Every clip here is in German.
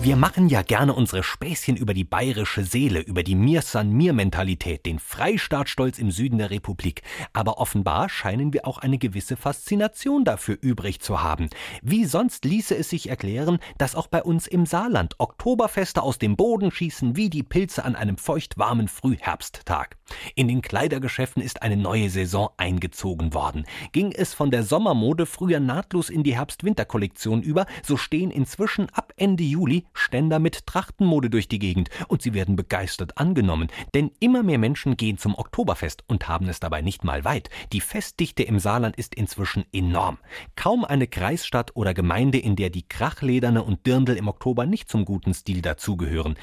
Wir machen ja gerne unsere Späßchen über die bayerische Seele, über die Mir-San-Mir-Mentalität, den Freistaatstolz im Süden der Republik. Aber offenbar scheinen wir auch eine gewisse Faszination dafür übrig zu haben. Wie sonst ließe es sich erklären, dass auch bei uns im Saarland Oktoberfeste aus dem Boden schießen wie die Pilze an einem feuchtwarmen Frühherbsttag. In den Kleidergeschäften ist eine neue Saison eingezogen worden. Ging es von der Sommermode früher nahtlos in die Herbst-Winter-Kollektion über, so stehen inzwischen ab Ende Juli Ständer mit Trachtenmode durch die Gegend und sie werden begeistert angenommen, denn immer mehr Menschen gehen zum Oktoberfest und haben es dabei nicht mal weit. Die Festdichte im Saarland ist inzwischen enorm. Kaum eine Kreisstadt oder Gemeinde, in der die Krachlederne und Dirndl im Oktober nicht zum guten Stil dazugehören.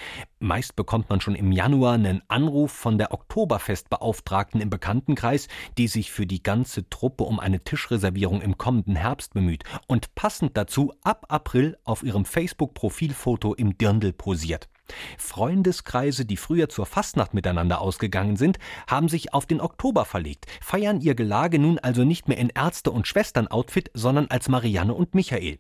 Meist bekommt man schon im Januar einen Anruf von der Oktoberfestbeauftragten im Bekanntenkreis, die sich für die ganze Truppe um eine Tischreservierung im kommenden Herbst bemüht und passend dazu ab April auf ihrem Facebook-Profilfoto Foto im Dirndl posiert. Freundeskreise, die früher zur Fastnacht miteinander ausgegangen sind, haben sich auf den Oktober verlegt, feiern ihr Gelage nun also nicht mehr in Ärzte- und Schwestern-Outfit, sondern als Marianne und Michael.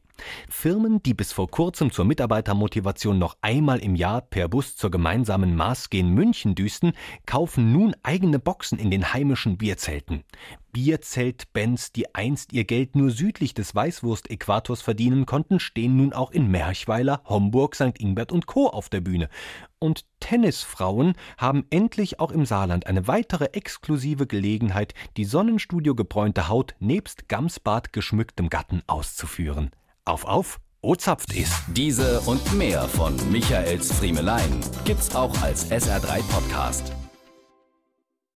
Firmen, die bis vor kurzem zur Mitarbeitermotivation noch einmal im Jahr per Bus zur gemeinsamen Maß gehen München düsten, kaufen nun eigene Boxen in den heimischen Bierzelten. Bierzeltbands, die einst ihr Geld nur südlich des Weißwurst-Äquators verdienen konnten, stehen nun auch in Merchweiler, Homburg, St. Ingbert und Co. auf der Bühne. Und Tennisfrauen haben endlich auch im Saarland eine weitere exklusive Gelegenheit, die Sonnenstudio gebräunte Haut nebst Gamsbad geschmücktem Gatten auszuführen. Auf, auf! Ozapft ist. Diese und mehr von Michaels Friemelein gibt's auch als SR3 Podcast.